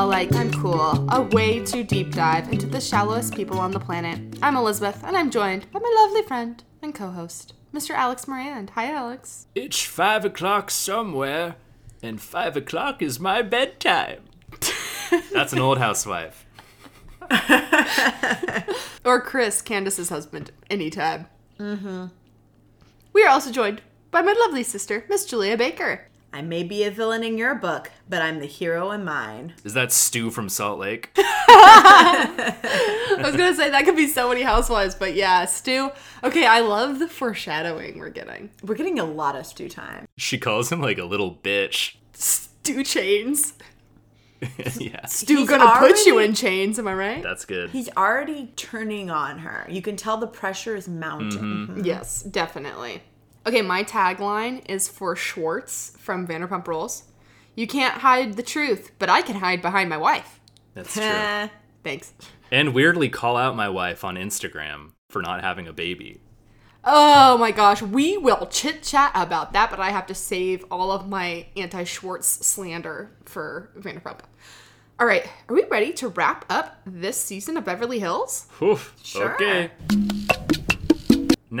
be all like, I'm cool. A way too deep dive into the shallowest people on the planet. I'm Elizabeth, and I'm joined by my lovely friend and co host, Mr. Alex Morand. Hi, Alex. It's five o'clock somewhere, and five o'clock is my bedtime. That's an old housewife. Or Chris, Candace's husband, anytime. Mm-hmm. We are also joined by my lovely sister, Miss Julia Baker. I may be a villain in your book, but I'm the hero in mine. Is that Stu from Salt Lake? I was gonna say that could be so many housewives, but yeah, Stu. Okay, I love the foreshadowing we're getting. We're getting a lot of stew time. She calls him like a little bitch. Stu chains. yeah, Stu He's gonna put you in chains, am I right? that's good. He's already turning on her. You can tell the pressure is mounting. Mm-hmm. Yes, definitely. Okay, my tagline is for Schwartz from Vanderpump Rules. You can't hide the truth, but I can hide behind my wife. That's true. Thanks. And weirdly call out my wife on Instagram for not having a baby. Oh my gosh, we will chit chat about that, but I have to save all of my anti Schwartz slander for Vanderpump. All right, are we ready to wrap up this season of Beverly Hills? Whew, Sure. Okay.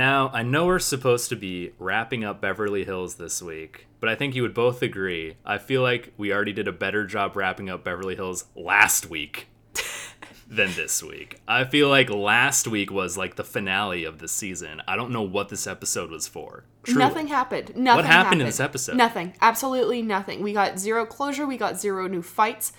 Now, I know we're supposed to be wrapping up Beverly Hills this week, but I think you would both agree. I feel like we already did a better job wrapping up Beverly Hills last week than this week. I feel like last week was like the finale of the season. I don't know what this episode was for. Truly. Nothing happened. Nothing happened in this episode? Nothing. Absolutely nothing. We got zero closure. We got zero new fights.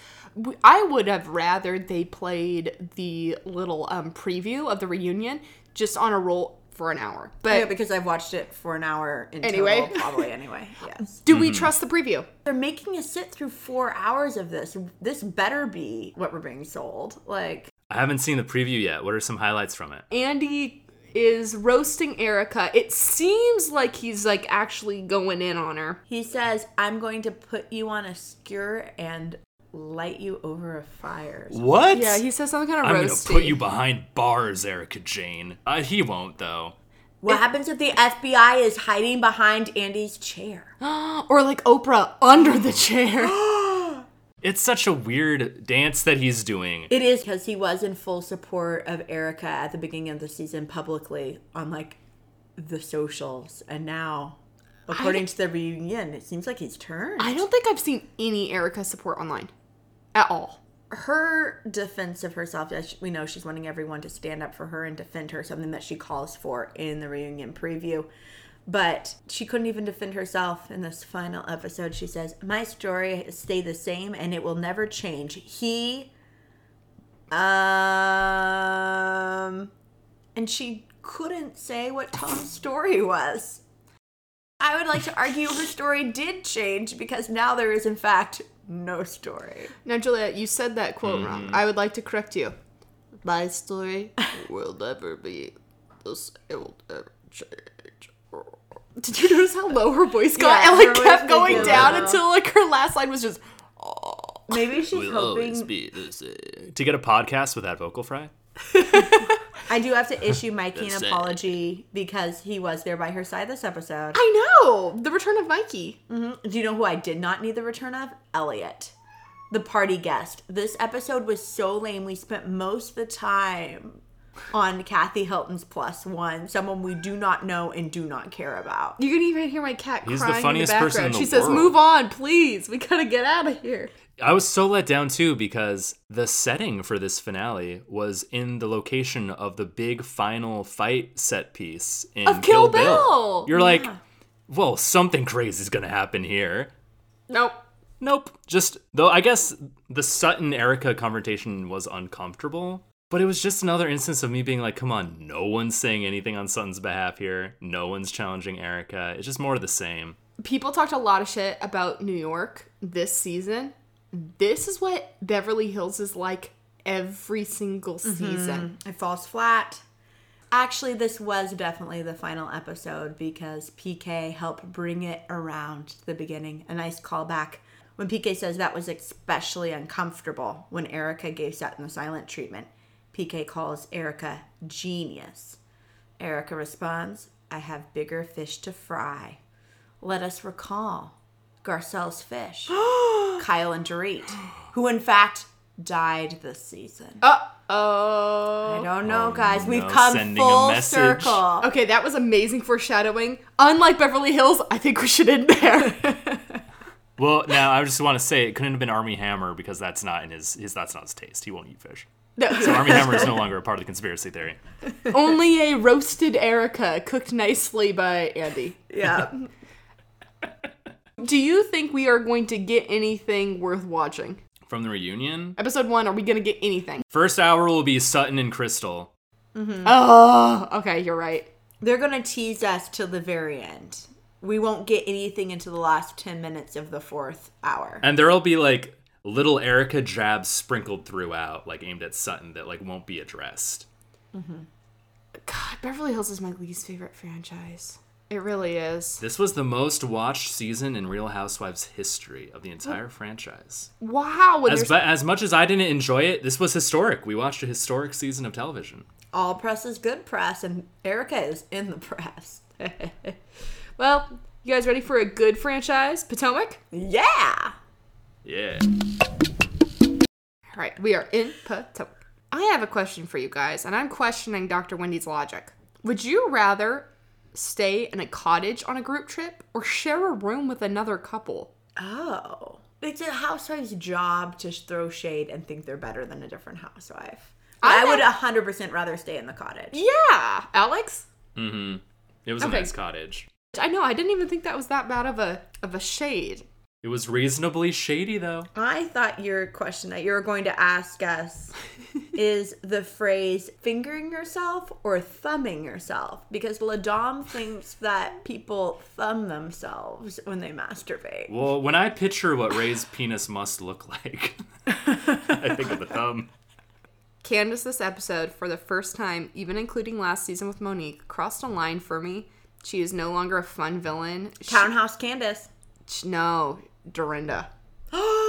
I would have rather they played the little um, preview of the reunion just on a roll for an hour. But yeah, because I've watched it for an hour in Anyway. total, probably anyway. Yes. do we mm-hmm. trust the preview? They're making us sit through four hours of this. This better be what we're being sold. Like, I haven't seen the preview yet. What are some highlights from it? Andy is roasting Erika. It seems like he's like actually going in on her. he says, I'm going to put you on a skewer and light you over a fire. What? Yeah, he says something kind of I'm roasty. gonna put you behind bars, Erika Jayne. Uh, he won't though. What happens if the FBI is hiding behind Andy's chair? or like Oprah under the chair. It's such a weird dance that he's doing. It is because he was in full support of Erika at the beginning of the season publicly on like the socials, and now, according to the reunion, it seems like he's turned. I don't think I've seen any Erika support online at all. her defense of herself, as we know, she's wanting everyone to stand up for her and defend her, something that she calls for in the reunion preview. But she couldn't even defend herself in this final episode. She says, My story stay the same and it will never change. He um and she couldn't say what Tom's story was. I would like to argue her story did change because now there is in fact no story. Now, Julia, you said that quote hmm. wrong. I would like to correct you. My story will never be this. It will never change. Did you notice how low her voice got? Yeah, and like kept going down low. until like her last line was just. Oh. Maybe she's Will always hoping be the same. To get a podcast with that vocal fry? I do have to issue Mikey an That's it. apology because he was there by her side this episode. I know the return of Mikey. Mm-hmm. Do you know who I did not need the return of? Elliot, the party guest. This episode was so lame. We spent most of the time on Kathy Hilton's plus one, someone we do not know and do not care about. You can even hear my cat He's the crying funniest in the person in background. the she says, "Move on, please. We gotta get out of here." I was so let down too because the setting for this finale was in the location of the big final fight set piece in Of Kill Bill. You're like, well, something crazy is gonna happen here. Nope. Nope. Just though I guess the Sutton Erika confrontation was uncomfortable, but it was just another instance of me being like, come on, no one's saying anything on Sutton's behalf here. No one's challenging Erika. It's just more of the same. people talked a lot of shit about New York this season. This is what Beverly Hills is like every single mm-hmm. season. It falls flat. Actually, this was definitely the final episode because PK helped bring it around to the beginning. A nice callback when PK says that was especially uncomfortable when Erika gave Sutton the silent treatment. PK calls Erika genius. Erika responds, I have bigger fish to fry. Let us recall Garcelle's fish, Kyle and Dorit, who in fact died this season. Uh oh. I don't know, guys. We've no, come sending full message. circle. Okay, that was amazing foreshadowing. Unlike Beverly Hills, I think we should end there. Well, now I just want to say it couldn't have been Armie Hammer because that's not in his, his that's not his taste. He won't eat fish. No. So Armie Hammer is no longer a part of the conspiracy theory. Only a roasted Erika cooked nicely by Andy. Yeah. Do you think we are going to get anything worth watching? From the reunion, Episode one, are we going to get anything? first hour will be Sutton and Crystal. Mm-hmm. Oh, okay, you're right. They're going to tease us till the very end. We won't get anything into the last 10 minutes of the fourth hour. And there'll be like little Erika jabs sprinkled throughout, like aimed at Sutton that like won't be addressed. Mm-hmm. God, Beverly Hills is my least favorite franchise. It really is. This was the most watched season in Real Housewives history of the entire franchise. Wow. As, but as much as I didn't enjoy it, this was historic. We watched a historic season of television. All press is good press, and Erika is in the press. well, you guys ready for a good franchise? Potomac? yeah! Yeah. All right, we are in Potomac. I have a question for you guys, and I'm questioning Dr. Wendy's logic. Would you rather stay in a cottage on a group trip or share a room with another couple? Oh. It's a housewife's job to throw shade and think they're better than a different housewife. I I, would bet- 100% rather stay in the cottage. Yeah, Alex. Mm-hmm. It was a nice cottage. I know. I didn't even think that was that bad of a of a shade. It was reasonably shady though. I thought your question that you were going to ask us is the phrase fingering yourself or thumbing yourself? Because La Dame thinks that people thumb themselves when they masturbate. Well, when I picture what Ray's penis must look like, I think of the thumb. Candace, this episode, for the first time, even including last season with Monique, crossed a line for me. She is no longer a fun villain. She- Townhouse Candace. no, Dorinda.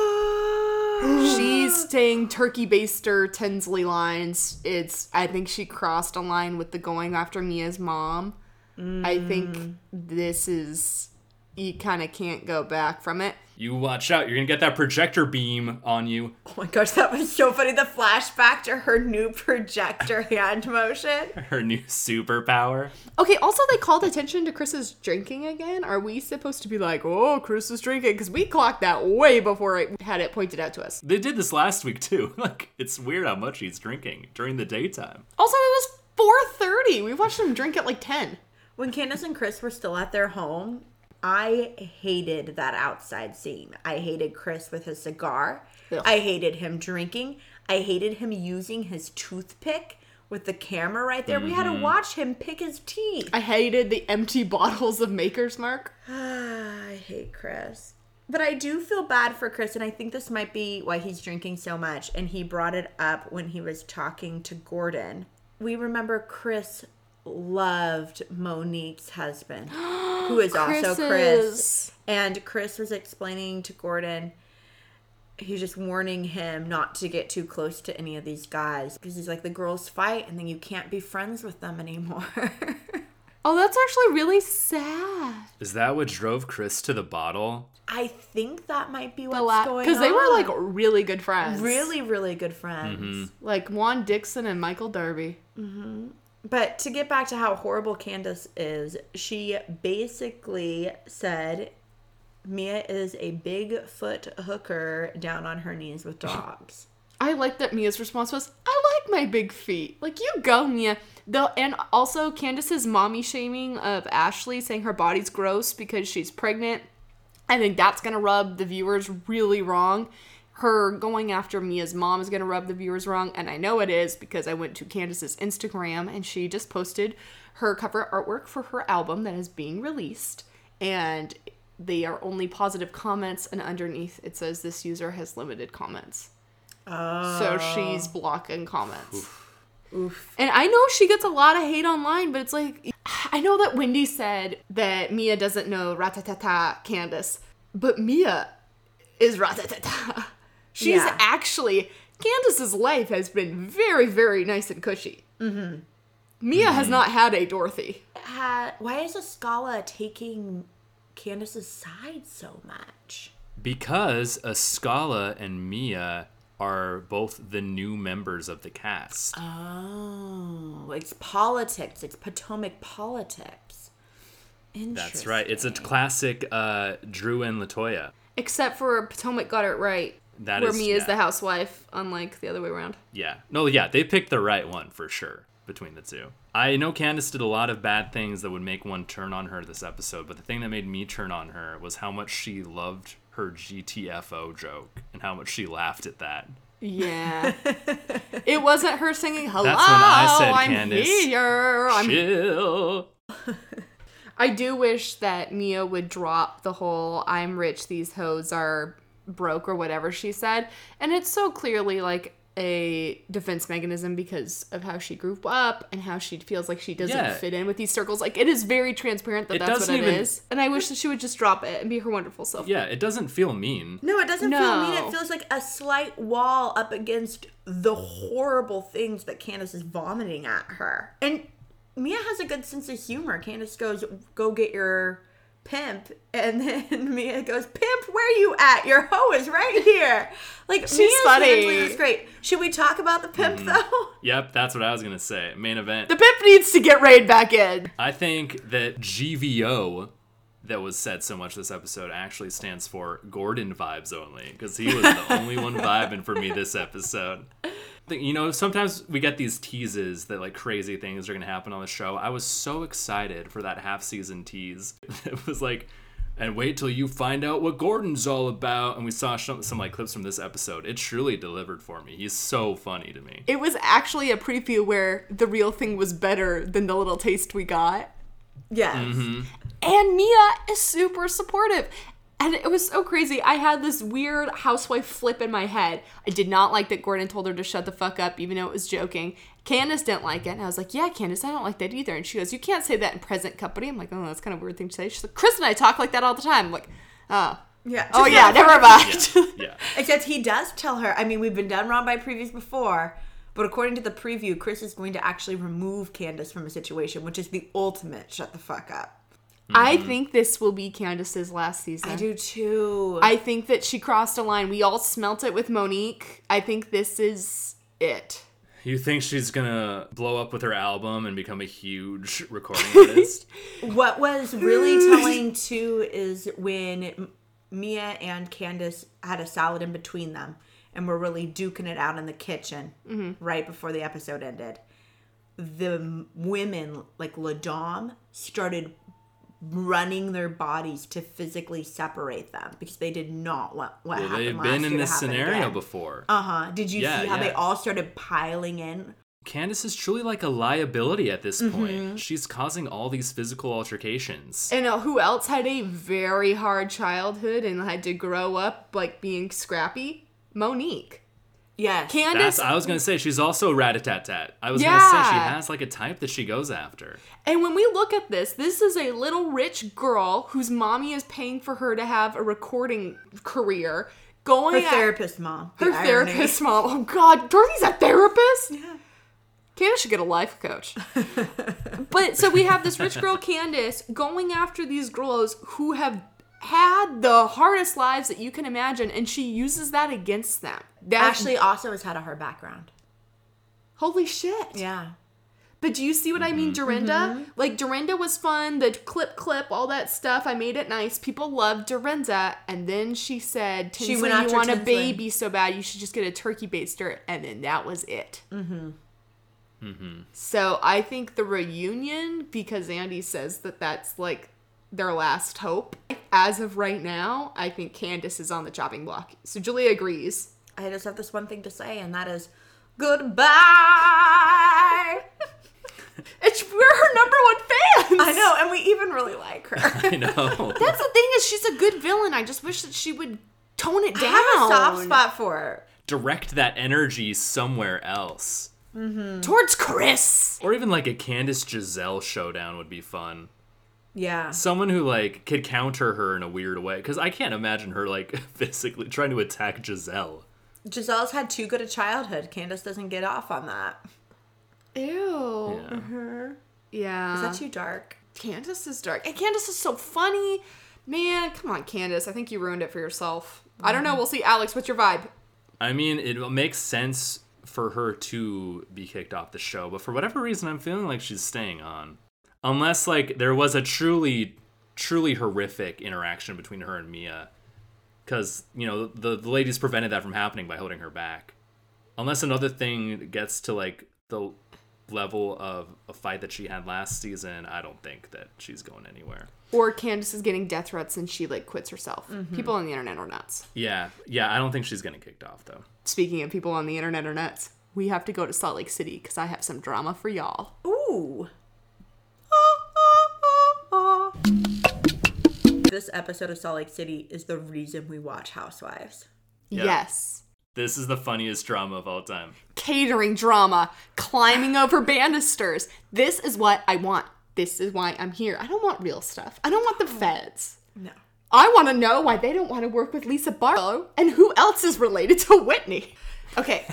She's saying turkey baster Tinsley lines. It's I think she crossed a line with the going after Mia's mom. I think mm. this is you kind of can't go back from it. You watch out, you're gonna get that projector beam on you. Oh my gosh, that was so funny. The flashback to her new projector hand motion. Her new superpower. Okay, also they called attention to Chris's drinking again. Are we supposed to be like, "Oh, Chris is drinking" because we clocked that way before I had it pointed out to us. They did this last week too. Like, it's weird how much he's drinking during the daytime. Also, it was 4:30. We watched him drink at like 10. When Candace and Chris were still at their home, I hated that outside scene. I hated Chris with his cigar. Ugh. I hated him drinking. I hated him using his toothpick with the camera right there. We had to mm-hmm. watch him pick his teeth. I hated the empty bottles of Maker's Mark. I hate Chris. But I do feel bad for Chris, and I think this might be why he's drinking so much. And he brought it up when he was talking to Gordon. We remember Chris loved Monique's husband, who is also Chris. And Chris was explaining to Gordon, he's just warning him not to get too close to any of these guys because he's like, the girls fight, and then you can't be friends with them anymore. Oh, that's actually really sad. Is that what drove Chris to the bottle? I think that might be what's Because going on. Because they were like really good friends. really, really good friends. Mm-hmm. Like Juan Dixon and Michael Darby. Mm-hmm. But to get back to how horrible Candace is, she basically said Mia is a Bigfoot hooker down on her knees with dogs. I like that Mia's response was, I like my big feet. Like, you go, Mia. Though, and also Candace's mommy shaming of Ashley, saying her body's gross because she's pregnant. I think that's going to rub the viewers really wrong. Her going after Mia's mom is going to rub the viewers wrong. And I know it is because I went to Candace's Instagram and she just posted her cover artwork for her album that is being released. And they are only positive comments. And underneath it says, This user has limited comments. So oh. she's blocking comments. Oof. And I know she gets a lot of hate online, but it's like I know that Wendy said that Mia doesn't know ratatata Candace, but Mia is ratatata. She's Yeah. actually Candace's life has been very, very nice and cushy. Mm-hmm. Mia has not had a Dorothy. Ha- why is Escala taking Candace's side so much? Because Ascala and Mia are both the new members of the cast. Oh, it's politics. It's Potomac politics. That's right. It's a classic uh, Drew and Latoya. Except for Potomac got it right. That where is- Mia's yeah. the housewife, unlike the other way around. Yeah. No, yeah, they picked the right one for sure between the two. I know Candace did a lot of bad things that would make one turn on her this episode, but the thing that made me turn on her was how much she loved her GTFO joke and how much she laughed at that. Yeah. it wasn't her singing hello. That's when I said, I'm Candace, here. I'm Chill. I do wish that Mia would drop the whole I'm rich, these hoes are broke or whatever she said. And it's so clearly like a defense mechanism because of how she grew up and how she feels like she doesn't Yeah. fit in with these circles. Like it is very transparent that It that's what doesn't even- is. And I wish that she would just drop it and be her wonderful self. Yeah, it doesn't feel mean. No, it doesn't feel mean. It feels like a slight wall up against the horrible things that Candace is vomiting at her. And Mia has a good sense of humor. Candace goes, "Go get your pimp," and then Mia goes, "Pimp, where are you at? Your hoe is right here." Like She's funny. is great. Should we talk about the pimp mm. though? Yep, that's what I was going to say. Main event. The pimp needs to get Raid back in. I think that GVO that was said so much this episode actually stands for Gordon vibes only because he was the only one vibing for me this episode. You know, sometimes we get these teases that like crazy things are going to happen on the show. I was so excited for that half season tease. It was like, and wait till you find out what Gordon's all about. And we saw some, some like clips from this episode. It truly delivered for me. He's so funny to me. It was actually a preview where the real thing was better than the little taste we got. Yes. Mm-hmm. And Mia is super supportive. And it was so crazy. I had this weird housewife flip in my head. I did not like that Gordon told her to shut the fuck up, even though it was joking. Candace didn't like it. And I was like, yeah, Candace, I don't like that either. And she goes, you can't say that in present company. I'm like, oh, that's kind of a weird thing to say. She's like, Chris and I talk like that all the time. I'm like, oh. Yeah. Oh, yeah, never mind. Yeah. Except he does tell her. I mean, we've been done wrong by previews before, but according to the preview, Chris is going to actually remove Candace from a situation, which is the ultimate shut the fuck up. I mm-hmm. think this will be Candace's last season. I do too. I think that she crossed a line. We all smelt it with Monique. I think this is it. You think she's gonna blow up with her album and become a huge recording artist? what was really telling too is when Mia and Candace had a salad in between them and were really duking it out in the kitchen right before the episode ended. The women, like La Dame, started running their bodies to physically separate them because they did not want what Well, happened they've last been in year to this scenario again. before. Uh huh. Did you Yeah, see how they all started piling in? Candace is truly like a liability at this Mm-hmm. point. She's causing all these physical altercations. And uh, who else had a very hard childhood and had to grow up like being scrappy? Monique. Yes. Candace. That's I was gonna say she's also rat-a-tat-tat. I was gonna say she has like a type that she goes after. and when we look at this, this is a little rich girl whose mommy is paying for her to have a recording career. Going her at- therapist mom. The her irony. therapist mom. Oh God, Dorothy's a therapist. Yeah. Candace should get a life coach. but so we have this rich girl, Candace, going after these girls who have had the hardest lives that you can imagine, and she uses that against them. That Ashley also has had a hard background. holy shit. Yeah. But do you see what I mean, Dorinda? Like Dorinda was fun, the clip clip, all that stuff. I made it nice. People loved Dorinda, and then she said, She "Tinsley, went you after want a baby so bad, you should just get a turkey baster," and then that was it. Mm-hmm. Mm-hmm. So I think the reunion, because Andy says that that's like their last hope. As of right now, I think Candace is on the chopping block. So Julia agrees. I just have this one thing to say, and that is goodbye. It's we're her number one fans. I know, and we even really like her. I know. That's the thing is she's a good villain. I just wish that she would tone it I down. have a soft spot for her. Direct that energy somewhere else. towards Chris. Or even like a Candace Gizelle showdown would be fun. Yeah. Someone who like could counter her in a weird way. Because I can't imagine her like physically trying to attack Gizelle. Gizelle's had too good a childhood. Candace doesn't get off on that. Ew. Yeah. Mm-hmm. Yeah. Is that too dark? Candace is dark. And Candace is so funny. Man, come on, Candace. I think you ruined it for yourself. I don't know. Mm-hmm. We'll see. Alex, what's your vibe? I mean, it makes sense for her to be kicked off the show, but for whatever reason, I'm feeling like she's staying on. Unless, like, there was a truly, truly horrific interaction between her and Mia. Because, you know, the, the ladies prevented that from happening by holding her back. Unless another thing gets to, like, the level of a fight that she had last season, I don't think that she's going anywhere. Or Candace is getting death threats and she like quits herself. Mm-hmm. People on the internet are nuts. Yeah, yeah, I don't think she's getting kicked off, though. Speaking of people on the internet are nuts, we have to go to Salt Lake City because I have some drama for y'all. Ooh. This episode of Salt Lake City is the reason we watch Housewives. Yeah. Yes. This is the funniest drama of all time. Catering drama, climbing over banisters. This is what I want. This is why I'm here. I don't want real stuff. I don't want the feds. No. I want to know why they don't want to work with Lisa Barlow and who else is related to Whitney. Okay.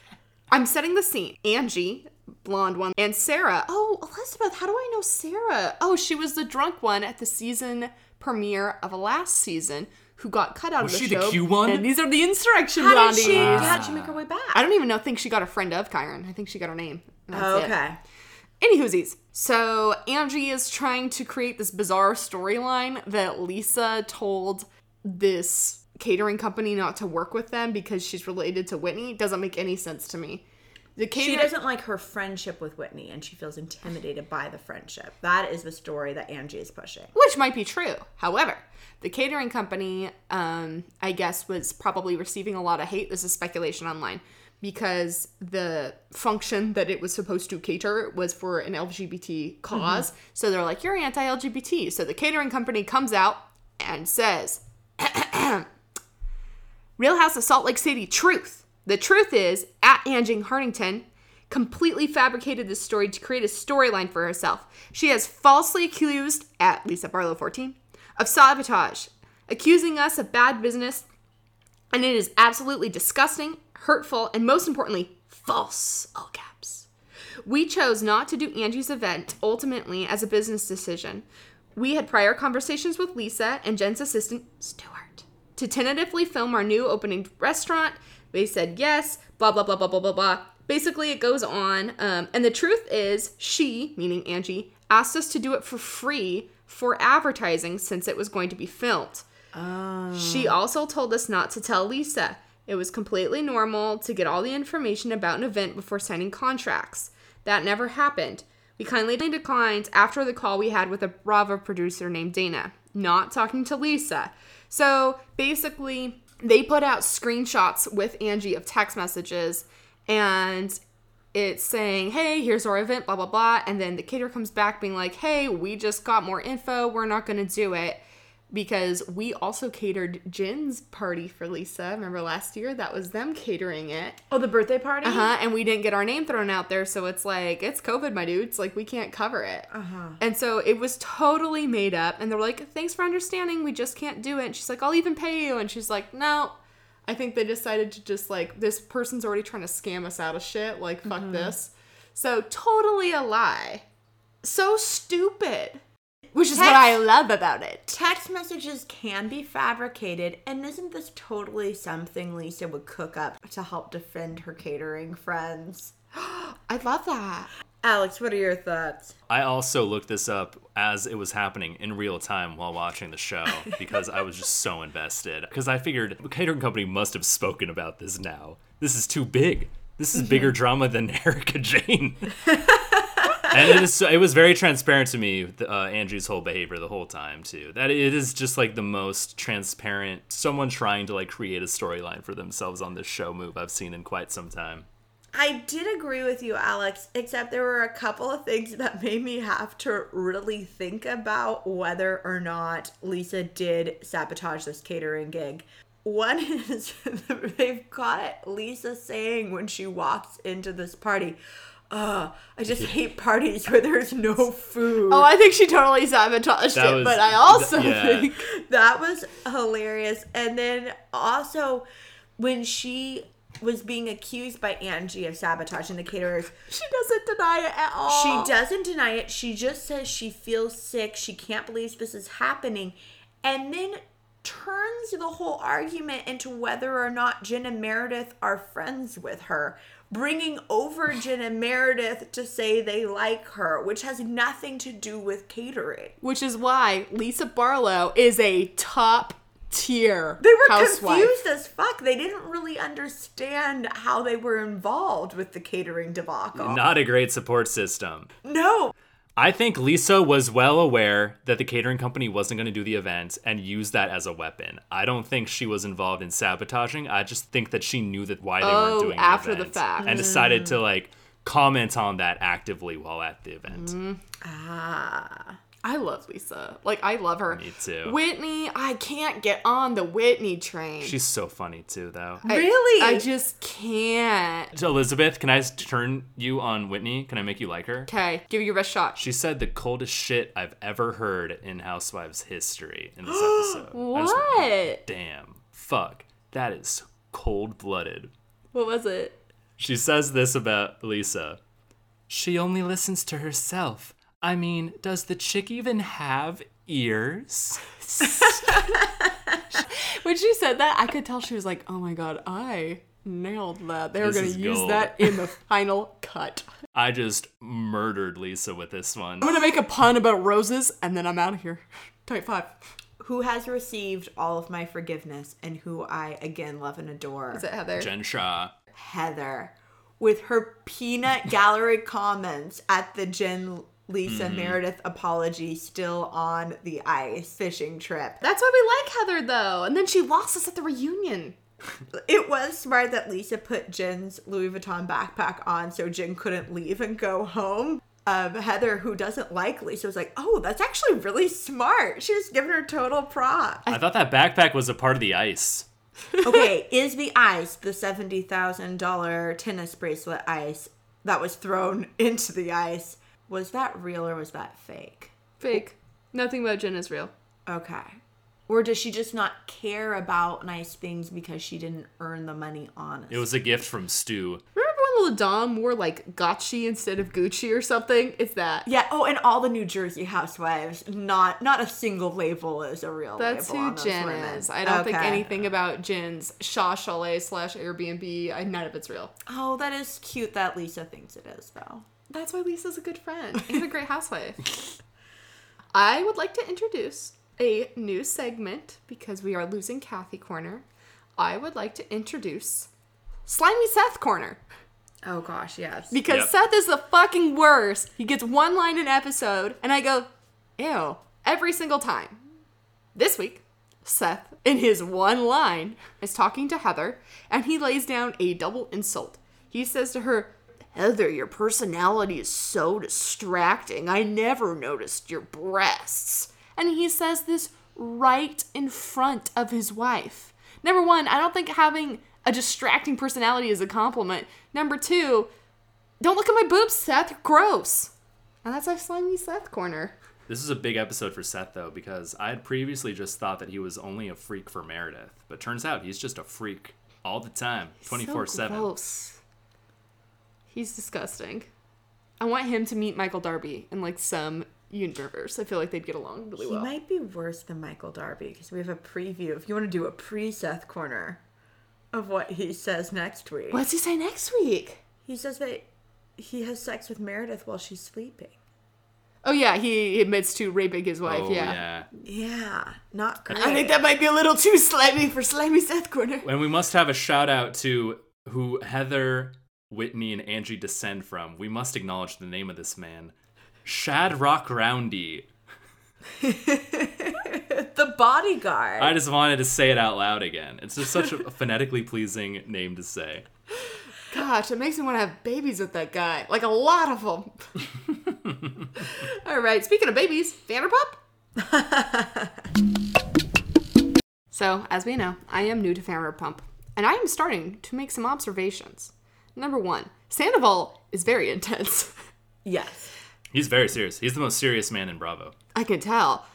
I'm setting the scene. Angie, blonde one, and Sarah. Oh, Elizabeth, how do I know Sarah? Oh, she was the drunk one at the season premiere of a last season who got cut out Was of the show she the. Q one? And these are the insurrection How did blondies. she how did she ah. make her way back? I don't even know. I Think she got a friend of Kyron. I think she got her name. That's Oh, it. okay. Anywhoosies. So Angie is trying to create this bizarre storyline that Lisa told this catering company not to work with them because she's related to Whitney. Doesn't make any sense to me. The She doesn't like her friendship with Whitney and she feels intimidated by the friendship. That is the story that Angie is pushing. which might be true. However, the catering company, um, I guess, was probably receiving a lot of hate. This is speculation online because the function that it was supposed to cater was for an LGBT because So they're like, "You're anti-LGBT." So the catering company comes out and says, "Real House of Salt Lake City truth." The truth is, at Angie Harrington completely fabricated this story to create a storyline for herself. She has falsely accused, at Lisa Barlow 14, of sabotage, accusing us of bad business, and it is absolutely disgusting, hurtful, and most importantly, false. All caps. We chose not to do Angie's event ultimately as a business decision. We had prior conversations with Lisa and Jen's assistant, Stuart, to tentatively film our new opening restaurant. They said yes, blah, blah, blah, blah, blah, blah, blah. Basically, it goes on. Um, and the truth is, she, meaning Angie, asked us to do it for free for advertising since it was going to be filmed. Oh. She also told us not to tell Lisa. It was completely normal to get all the information about an event before signing contracts. That never happened. We kindly declined after the call we had with a Bravo producer named Dana, not talking to Lisa. So basically, they put out screenshots with Angie of text messages and it's saying, hey, here's our event, blah, blah, blah. And then the caterer comes back being like, hey, we just got more info. We're not going to do it because we also catered Jen's party for Lisa. Remember last year? That was them catering it. Oh, the birthday party? Uh huh. And we didn't get our name thrown out there. So it's like, it's COVID, my dudes. Like, we can't cover it. Uh huh. And so it was totally made up. And they're like, thanks for understanding. We just can't do it. And she's like, I'll even pay you. And she's like, no. I think they decided to just like, this person's already trying to scam us out of shit. Like, fuck this. So totally a lie. So stupid. Which is what I love about it. Text messages can be fabricated, and isn't this totally something Lisa would cook up to help defend her catering friends? I love that. Alex, what are your thoughts? I also looked this up as it was happening in real time while watching the show because I was just so invested. Because I figured the catering company must have spoken about this now. This is too big. This is bigger drama than Erika Jayne. and it, is, it was very transparent to me, uh, Angie's whole behavior the whole time too. That it is just like the most transparent, someone trying to like create a storyline for themselves on this show move I've seen in quite some time. I did agree with you, Alex, except there were a couple of things that made me have to really think about whether or not Lisa did sabotage this catering gig. One is they've got Lisa saying when she walks into this party, uh, I just hate parties where there's no food. Oh, I think she totally sabotaged That it, was- but I also th- yeah. think That was hilarious. And then also when she was being accused by Angie of sabotaging the caterers, she doesn't deny it at all. she doesn't deny it. She just says she feels sick. She can't believe this is happening. and then turns the whole argument into whether or not Jen and Meredith are friends with her, bringing over Jen and Meredith to say they like her, which has nothing to do with catering. Which is why Lisa Barlow is a top tier They were housewife. confused as fuck. They didn't really understand how they were involved with the catering debacle. Not a great support system. no. I think Lisa was well aware that the catering company wasn't going to do the event and used that as a weapon. I don't think she was involved in sabotaging. I just think that she knew that why they Oh, weren't doing it. after the the event fact. and decided to like comment on that actively while at the event. Mm-hmm. Ah. I love Lisa. Like I love her. Me too. Whitney, I can't get on the Whitney train. She's so funny too, though. I- Really? I just can't. Elizabeth, can I turn you on Whitney? Can I make you like her? Okay, give it your best shot. She said the coldest shit I've ever heard in Housewives history in this episode. I just went, What? Damn. Fuck. That is cold blooded. What was it? She says this about Lisa. She only listens to herself. I mean, does the chick even have ears? When she said that, I could tell she was like, "Oh my god, I nailed that. They were gonna use gold. that in the final cut." I just murdered Lisa with this one. I'm gonna make a pun about roses, and then I'm out of here. Type five. Who has received all of my forgiveness and who I again love and adore? Is it Heather? Jen Shah. Heather with her peanut gallery comments at the Jen Lisa Mm-hmm. Meredith apology still on the ice fishing trip. That's why we like Heather though. And then she lost us at the reunion. It was smart that Lisa put Jen's Louis Vuitton backpack on so Jen couldn't leave and go home. Um, Heather, who doesn't like Lisa, was like, "Oh, that's actually really smart." She was giving her total props. I thought that backpack was a part of the ice. okay, is the ice the seventy thousand dollar tennis bracelet ice that was thrown into the ice? Was that real or was that fake? Fake. Nothing about Jen is real. Okay. Or does she just not care about nice things because she didn't earn the money honest? It was a gift from Stu. Remember when La Dame wore like Gotchi instead of Gucci or something? It's that. yeah. Oh, and all the New Jersey housewives, not not a single label is a real That's label who on those Jen women. is. I don't think anything about Jen's Shah Chalet slash Airbnb. I, none of it's real. Oh, that is cute that Lisa thinks it is though. That's why Lisa's a good friend and a great housewife. I would like to introduce a new segment because we are losing Kathy Corner. I would like to introduce Slimy Seth Corner Oh gosh, yes. because Yep. Seth is the fucking worst. He gets one line an episode, and I go, ew, every single time. This week, Seth, in his one line, is talking to Heather, and he lays down a double insult. He says to her, Heather, your personality is so distracting. I never noticed your breasts. And he says this right in front of his wife. Number one, I don't think having a distracting personality is a compliment. Number two, don't look at my boobs, Seth. You're gross. And that's our slimy Seth corner. This is a big episode for Seth, though, because I had previously just thought that he was only a freak for Meredith. But turns out he's just a freak all the time, 24 So 7. Gross. He's disgusting. I want him to meet Michael Darby in like some universe. I feel like they'd get along really He well. He might be worse than Michael Darby because we have a preview. If you want to do a pre Seth corner of what he says next week, What's he say next week? he says that he has sex with Meredith while she's sleeping. Oh yeah, he admits to raping his wife. Oh, yeah. yeah. Yeah, not great. I think that might be a little too slimy for slimy Seth corner. And we must have a shout out to who Heather, Whitney, and Angie descend from. We must acknowledge the name of this man Shadrach Roundy. the bodyguard. I just wanted to say it out loud again. It's just such a phonetically pleasing name to say. Gosh, it makes me want to have babies with that guy. Like a lot of them. All right, speaking of babies, Vanderpump? so, as we know, I am new to Vanderpump, and I am starting to make some observations. Number one, Sandoval is very intense. yes. He's very serious. He's the most serious man in Bravo. I can tell.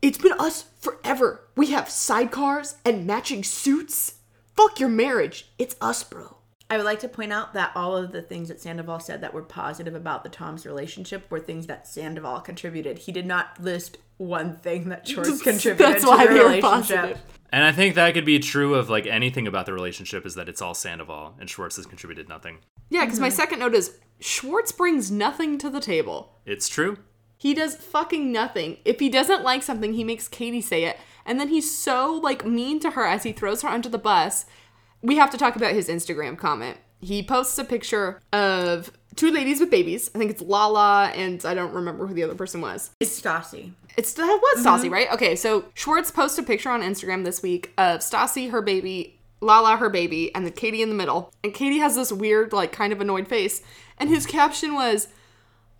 It's been us forever. We have sidecars and matching suits. Fuck your marriage. It's us, bro. I would like to point out that all of the things that Sandoval said that were positive about the Tom's relationship were things that Sandoval contributed. He did not list one thing that Schwartz contributed That's to why the they were relationship. positive. And I think that could be true of like anything about the relationship is that it's all Sandoval and Schwartz has contributed nothing. Yeah, because my mm-hmm. second note is Schwartz brings nothing to the table. It's true. He does fucking nothing. If he doesn't like something, he makes Katie say it. And then he's so like mean to her as he throws her under the bus. We have to talk about his Instagram comment. He posts a picture of two ladies with babies. I think it's Lala and I don't remember who the other person was. It's Stassi. It's that was Stassi, mm-hmm. right? Okay, so Schwartz posted a picture on Instagram this week of Stassi, her baby, Lala, her baby, and then Katie in the middle. And Katie has this weird, like, kind of annoyed face. And his caption was,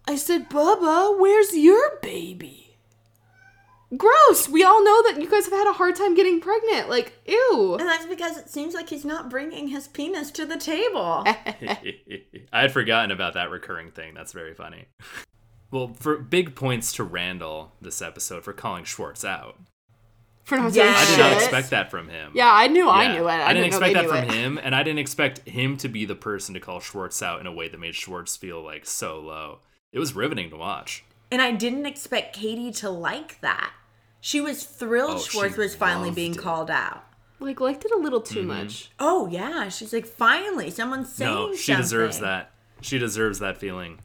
I said, Bubba, where's your baby? Gross. We all know that you guys have had a hard time getting pregnant. Like, ew. And that's because it seems like he's not bringing his penis to the table. I had forgotten about that recurring thing. That's very funny. Well, for big points to Randall this episode for calling Schwartz out. For not Yeah. saying I did not expect that from him. Yeah, I knew I knew it. I, I didn't know expect they that from it. him, and I didn't expect him to be the person to call Schwartz out in a way that made Schwartz feel like so low. It was riveting to watch. And I didn't expect Katie to like that. She was thrilled Oh, Schwartz was finally being it. called out. Like, liked it a little Mm-hmm. too much. Oh yeah, she's like, finally, someone's saying No, she deserves that. She deserves that feeling.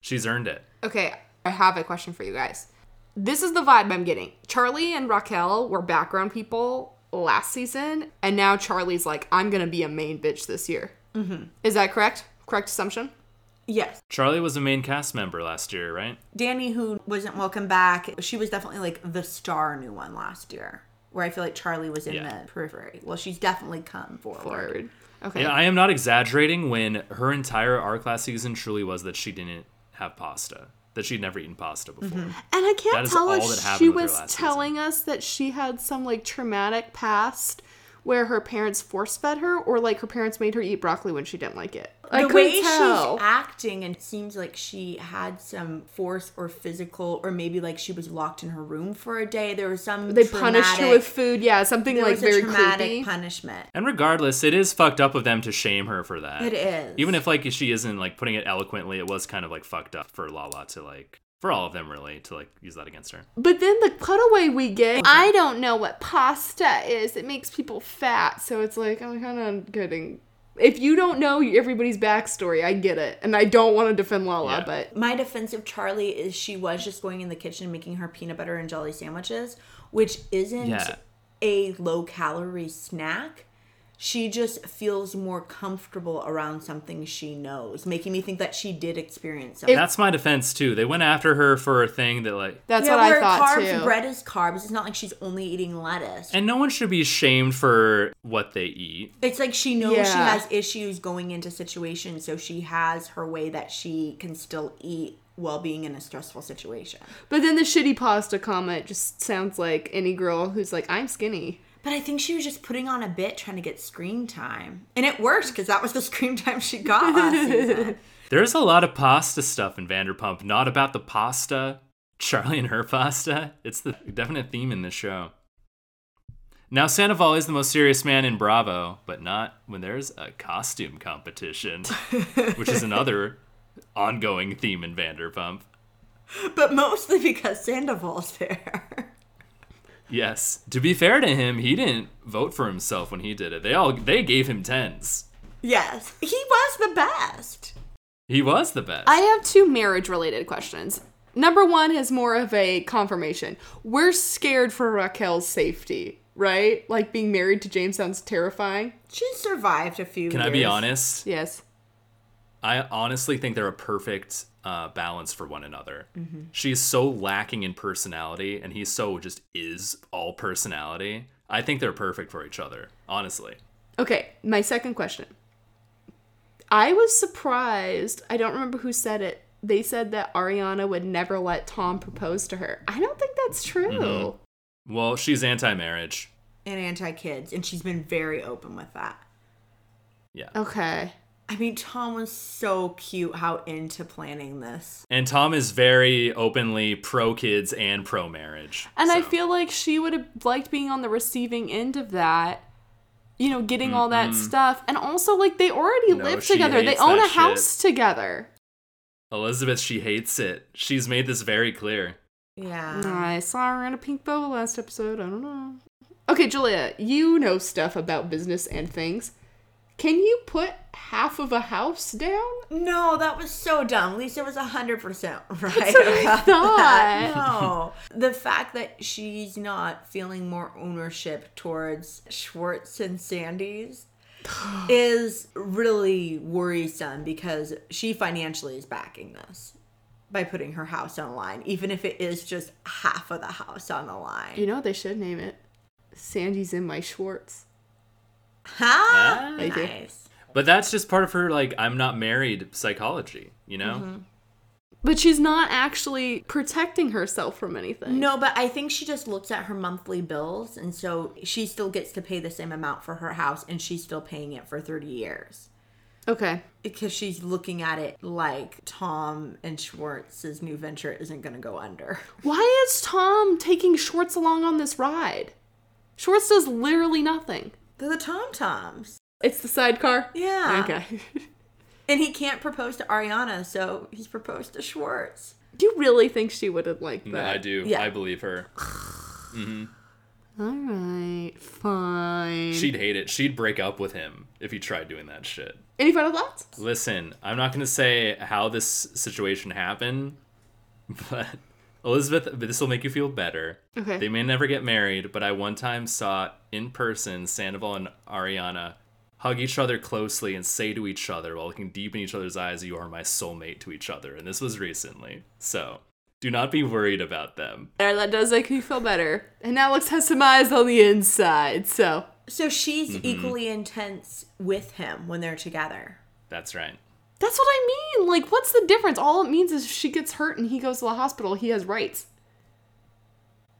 She's earned it. Okay, I have a question for you guys. This is the vibe I'm getting. Charlie and Raquel were background people last season, and now Charlie's like, I'm gonna be a main bitch this year. Mm-hmm. Is that correct? Correct assumption? Yes. Charlie was a main cast member last year, right? Danny, who wasn't welcome back, she was definitely like the star new one last year. Where I feel like Charlie was in Yeah. the periphery. Well, she's definitely come forward. Forward. Okay. Yeah, I am not exaggerating when her entire arc last season truly was that she didn't have pasta, that she'd never eaten pasta before. Mm-hmm. and I can't tell if she was telling us that she had some like traumatic past where her parents force fed her, or like her parents made her eat broccoli when she didn't like it. I the way tell. she's acting and seems like she had some force or physical or maybe like she was locked in her room for a day there was some they punished her with food. Yeah, something there like was very a traumatic creepy. punishment And regardless, it is fucked up of them to shame her for that. it is Even if like she isn't like putting it eloquently, it was kind of like fucked up for Lala to like for all of them really to like use that against her. But then the cutaway we get, I don't know what pasta is. It makes people fat. So it's like, I'm kind of getting. If you don't know everybody's backstory, I get it. And I don't want to defend Lala, Yeah. but my defense of Charlie is she was just going in the kitchen making her peanut butter and jelly sandwiches, which isn't Yeah. a low calorie snack. She just feels more comfortable around something she knows, making me think that she did experience something. That's my defense too. They went after her for a thing that like that's yeah, what I where thought carbs, too. bread is carbs. It's not like she's only eating lettuce. and no one should be shamed for what they eat. It's like she knows she has issues going into situations, so she has her way that she can still eat while being in a stressful situation. But then the shitty pasta comment just sounds like any girl who's like, I'm skinny. But I think she was just putting on a bit trying to get screen time. And it worked because that was the screen time she got last season. There's a lot of pasta stuff in Vanderpump, not about the pasta, Charlie and her pasta. It's the definite theme in this show. Now, Sandoval is the most serious man in Bravo, but not when there's a costume competition, which is another ongoing theme in Vanderpump. But mostly because Sandoval's there. Yes, to be fair to him, he didn't vote for himself when he did it. They all they gave him tens. yes. He was the best. He was the best. I have two marriage related questions. Number one is more of a confirmation. We're scared for Raquel's safety, right? Like being married to James sounds terrifying. She survived a few Can years. I be honest? Yes. I honestly think they're a perfect uh, balance for one another. Mm-hmm. She's so lacking in personality, and he's so just is all personality. I think they're perfect for each other, honestly. Okay, my second question. I was surprised. I don't remember who said it. They said that Ariana would never let Tom propose to her. I don't think that's true. Mm-hmm. Well, she's anti-marriage. And anti kids. And she's been very open with that. Yeah. Okay. I mean, Tom was so cute how into planning this. And Tom is very openly pro kids and pro marriage. And I feel like she would have liked being on the receiving end of that. you know, getting all that stuff. And also, like, they already No, live together. They own that a house together. Elizabeth, she hates it. She's made this very clear. Yeah. I saw her in a pink boa last episode. I don't know. Okay, Julia, you know stuff about business and things. Can you put half of a house down? No, that was so dumb. Lisa was 100% right what I thought. that. No. The fact that she's not feeling more ownership towards Schwartz and Sandy's is really worrisome because she financially is backing this by putting her house on the line, even if it is just half of the house on the line. You know what they should name it? Sandy's in my Schwartz. Ha! Ah. Nice. But that's just part of her like I'm not married psychology, you know? But she's not actually protecting herself from anything. No, but I think she just looks at her monthly bills, and so she still gets to pay the same amount for her house, and she's still paying it for 30 years. Okay. Because she's looking at it like Tom and Schwartz's new venture isn't going to go under. Why is Tom taking Schwartz along on this ride? Schwartz does literally nothing. They're the Tom Toms. It's the sidecar? Yeah. Okay. And he can't propose to Ariana, so he's proposed to Schwartz. Do you really think she would have liked that? No, I do. Yeah. I believe her. Mm-hmm. All right, fine. She'd hate it. She'd break up with him if he tried doing that shit. Any final thoughts? Listen, I'm not going to say how this situation happened, but Elizabeth, this will make you feel better. Okay. They may never get married, but I one time saw in person Sandoval and Ariana hug each other closely and say to each other while looking deep in each other's eyes, You are my soulmate to each other. And this was recently. So do not be worried about them. There, that does make me feel better. And Alex has some eyes on the inside, so. So she's mm-hmm. equally intense with him when they're together. That's right. That's what I mean. Like, what's the difference? All it means is if she gets hurt and he goes to the hospital, he has rights.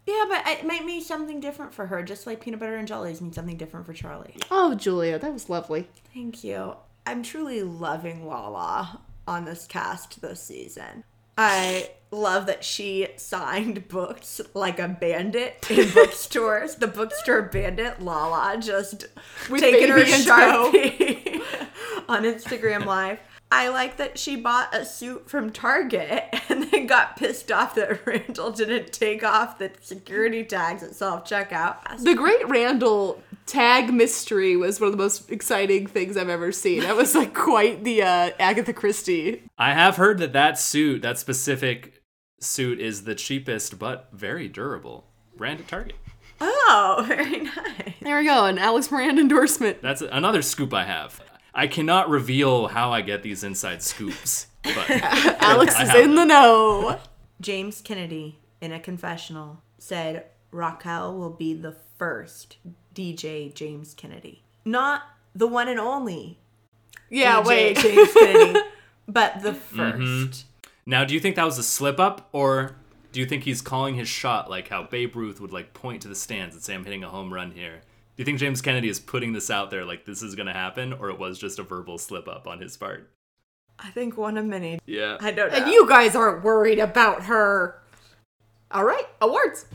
Yeah, but it might mean something different for her, just like peanut butter and jellies mean something different for Charlie. Oh, Julia, that was lovely. Thank you. I'm truly loving Lala on this cast this season. I love that she signed books like a bandit in bookstores. the bookstore bandit, Lala, just With taking her baby in tow. sharpie on Instagram Live. I like that she bought a suit from Target and then got pissed off that Randall didn't take off the security tags at self checkout. The Great Randall tag mystery was one of the most exciting things I've ever seen. That was like quite the uh, Agatha Christie. I have heard that that suit, that specific suit, is the cheapest but very durable brand at Target. Oh, very nice. There we go, an Alex Moran endorsement. That's another scoop I have. I cannot reveal how I get these inside scoops, but Alex is in the know. James Kennedy, in a confessional, said Raquel will be the first DJ James Kennedy. Not the one and only Yeah, DJ wait. James Kennedy, but the mm-hmm. 1st now do you think that was a slip up, or do you think he's calling his shot like how Babe Ruth would like point to the stands and say, "I'm hitting a home run here"? Do you think James Kennedy is putting this out there like this is gonna happen, or it was just a verbal slip up on his part? I think one of many. Yeah. I don't know. And you guys aren't worried about her. All right, awards.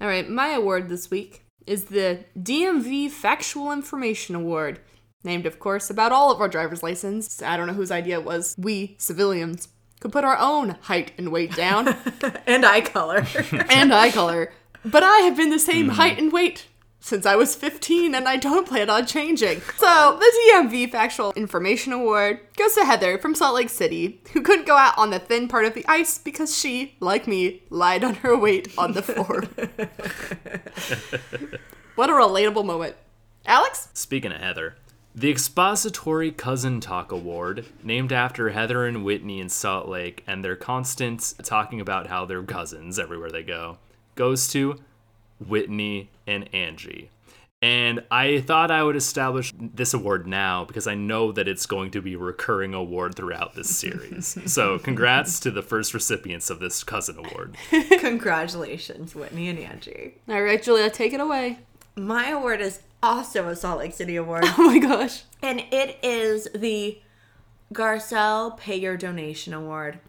All right, my award this week is the DMV Factual Information Award, named, of course, about all of our driver's license. I don't know whose idea it was. We, civilians, could put our own height and weight down and eye color. and eye color. But I have been the same mm-hmm. height and weight since I was 15 and I don't plan on changing. So, the DMV Factual Information Award goes to Heather from Salt Lake City, who couldn't go out on the thin part of the ice because she, like me, lied on her weight on the Ford. what a relatable moment. Alex? Speaking of Heather, the Expository Cousin Talk Award, named after Heather and Whitney in Salt Lake and their constant talking about how they're cousins everywhere they go, goes to Whitney and Angie. And I thought I would establish this award now because I know that it's going to be a recurring award throughout this series. so, congrats to the first recipients of this cousin award. Congratulations, Whitney and Angie. All right, Julia, take it away. My award is also a Salt Lake City award. Oh my gosh. And it is the Garcelle Pay Your Donation Award.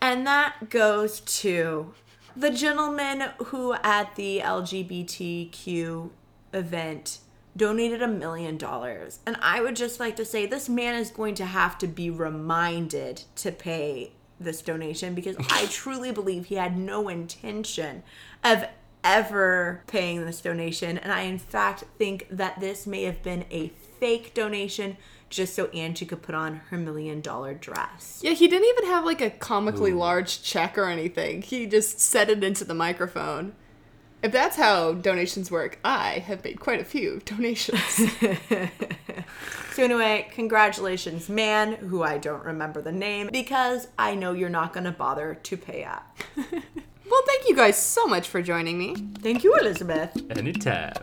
And that goes to the gentleman who, at the LGBTQ event donated a million dollars. And I would just like to say this man is going to have to be reminded to pay this donation because I truly believe he had no intention of ever paying this donation. And I, in fact, think that this may have been a fake donation just so Angie could put on her million dollar dress. Yeah, he didn't even have like a comically large check or anything. He just said it into the microphone. If that's how donations work, I have made quite a few donations. So, anyway, congratulations, man, who I don't remember the name because I know you're not going to bother to pay up. well, thank you guys so much for joining me. Thank you, Elizabeth. Anytime.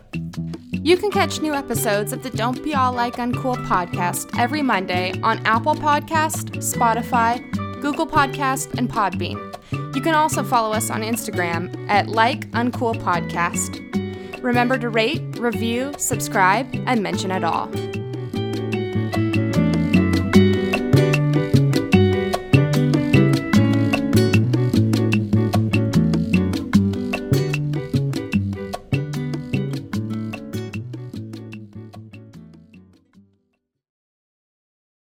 You can catch new episodes of the Don't Be All Like Uncool podcast every Monday on Apple Podcast, Spotify, Google Podcast, and Podbean. You can also follow us on Instagram at Like Uncool Podcast. Remember to rate, review, subscribe, and mention it all.